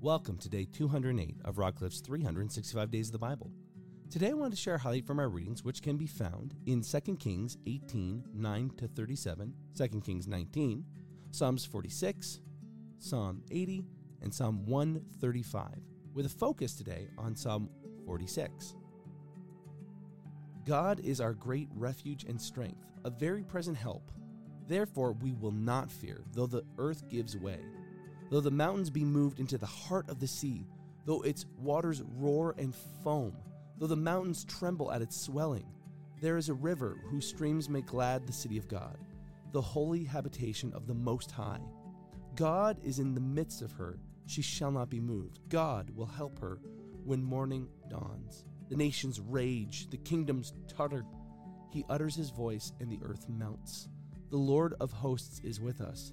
Welcome to day 208 of Rockcliffe's 365 Days of the Bible. Today I want to share a highlight from our readings, which can be found in 2 Kings 18 9 to 37, 2 Kings 19, Psalms 46, Psalm 80, and Psalm 135, with a focus today on Psalm 46. God is our great refuge and strength, a very present help. Therefore, we will not fear, though the earth gives way Though the mountains be moved into the heart of the sea, though its waters roar and foam, though the mountains tremble at its swelling, there is a river whose streams make glad the city of God, the holy habitation of the Most High. God is in the midst of her, she shall not be moved. God will help her when morning dawns. The nations rage, the kingdoms totter. He utters his voice, and the earth melts. The Lord of hosts is with us.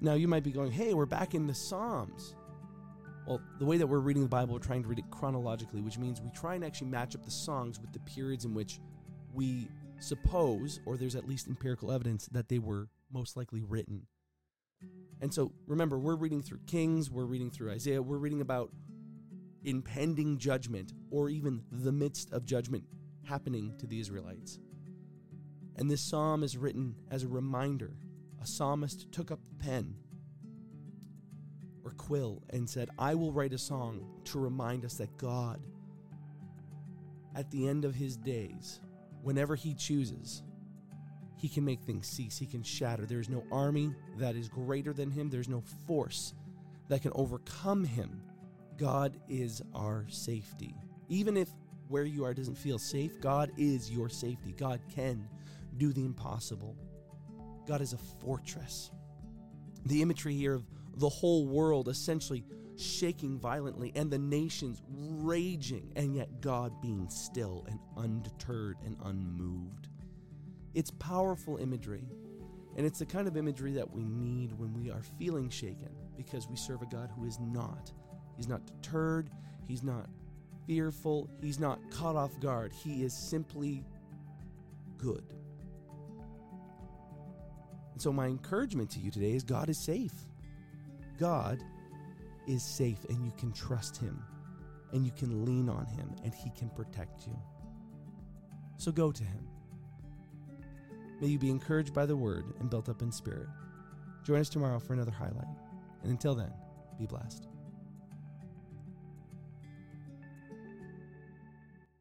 Now, you might be going, hey, we're back in the Psalms. Well, the way that we're reading the Bible, we're trying to read it chronologically, which means we try and actually match up the songs with the periods in which we suppose, or there's at least empirical evidence, that they were most likely written. And so remember, we're reading through Kings, we're reading through Isaiah, we're reading about impending judgment or even the midst of judgment happening to the Israelites. And this psalm is written as a reminder a psalmist took up the pen or quill and said, I will write a song to remind us that God, at the end of his days, whenever he chooses, he can make things cease. He can shatter. There's no army that is greater than him, there's no force that can overcome him. God is our safety. Even if where you are doesn't feel safe, God is your safety. God can do the impossible. God is a fortress. The imagery here of the whole world essentially shaking violently and the nations raging, and yet God being still and undeterred and unmoved. It's powerful imagery, and it's the kind of imagery that we need when we are feeling shaken because we serve a God who is not. He's not deterred, He's not fearful, He's not caught off guard. He is simply good. So, my encouragement to you today is God is safe. God is safe, and you can trust Him, and you can lean on Him, and He can protect you. So, go to Him. May you be encouraged by the word and built up in spirit. Join us tomorrow for another highlight. And until then, be blessed.